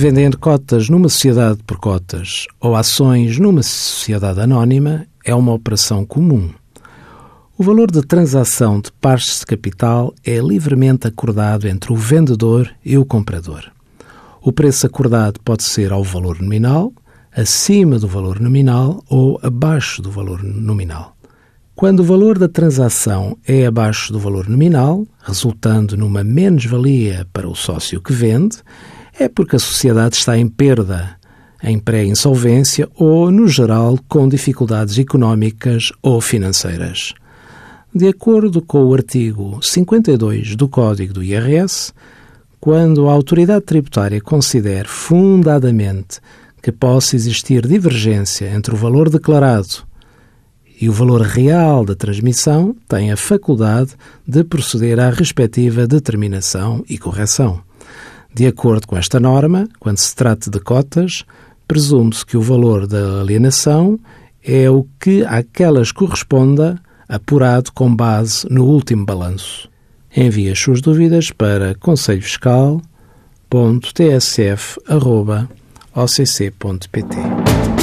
Vendendo cotas numa sociedade por cotas ou ações numa sociedade anónima é uma operação comum. O valor de transação de pares de capital é livremente acordado entre o vendedor e o comprador. O preço acordado pode ser ao valor nominal, acima do valor nominal ou abaixo do valor nominal. Quando o valor da transação é abaixo do valor nominal, resultando numa menos-valia para o sócio que vende, é porque a sociedade está em perda, em pré-insolvência ou, no geral, com dificuldades económicas ou financeiras. De acordo com o artigo 52 do Código do IRS, quando a autoridade tributária considere fundadamente que possa existir divergência entre o valor declarado e o valor real da transmissão, tem a faculdade de proceder à respectiva determinação e correção. De acordo com esta norma, quando se trata de cotas, presume-se que o valor da alienação é o que àquelas corresponda apurado com base no último balanço. Envie as suas dúvidas para conselhofiscal.tsf.occ.pt.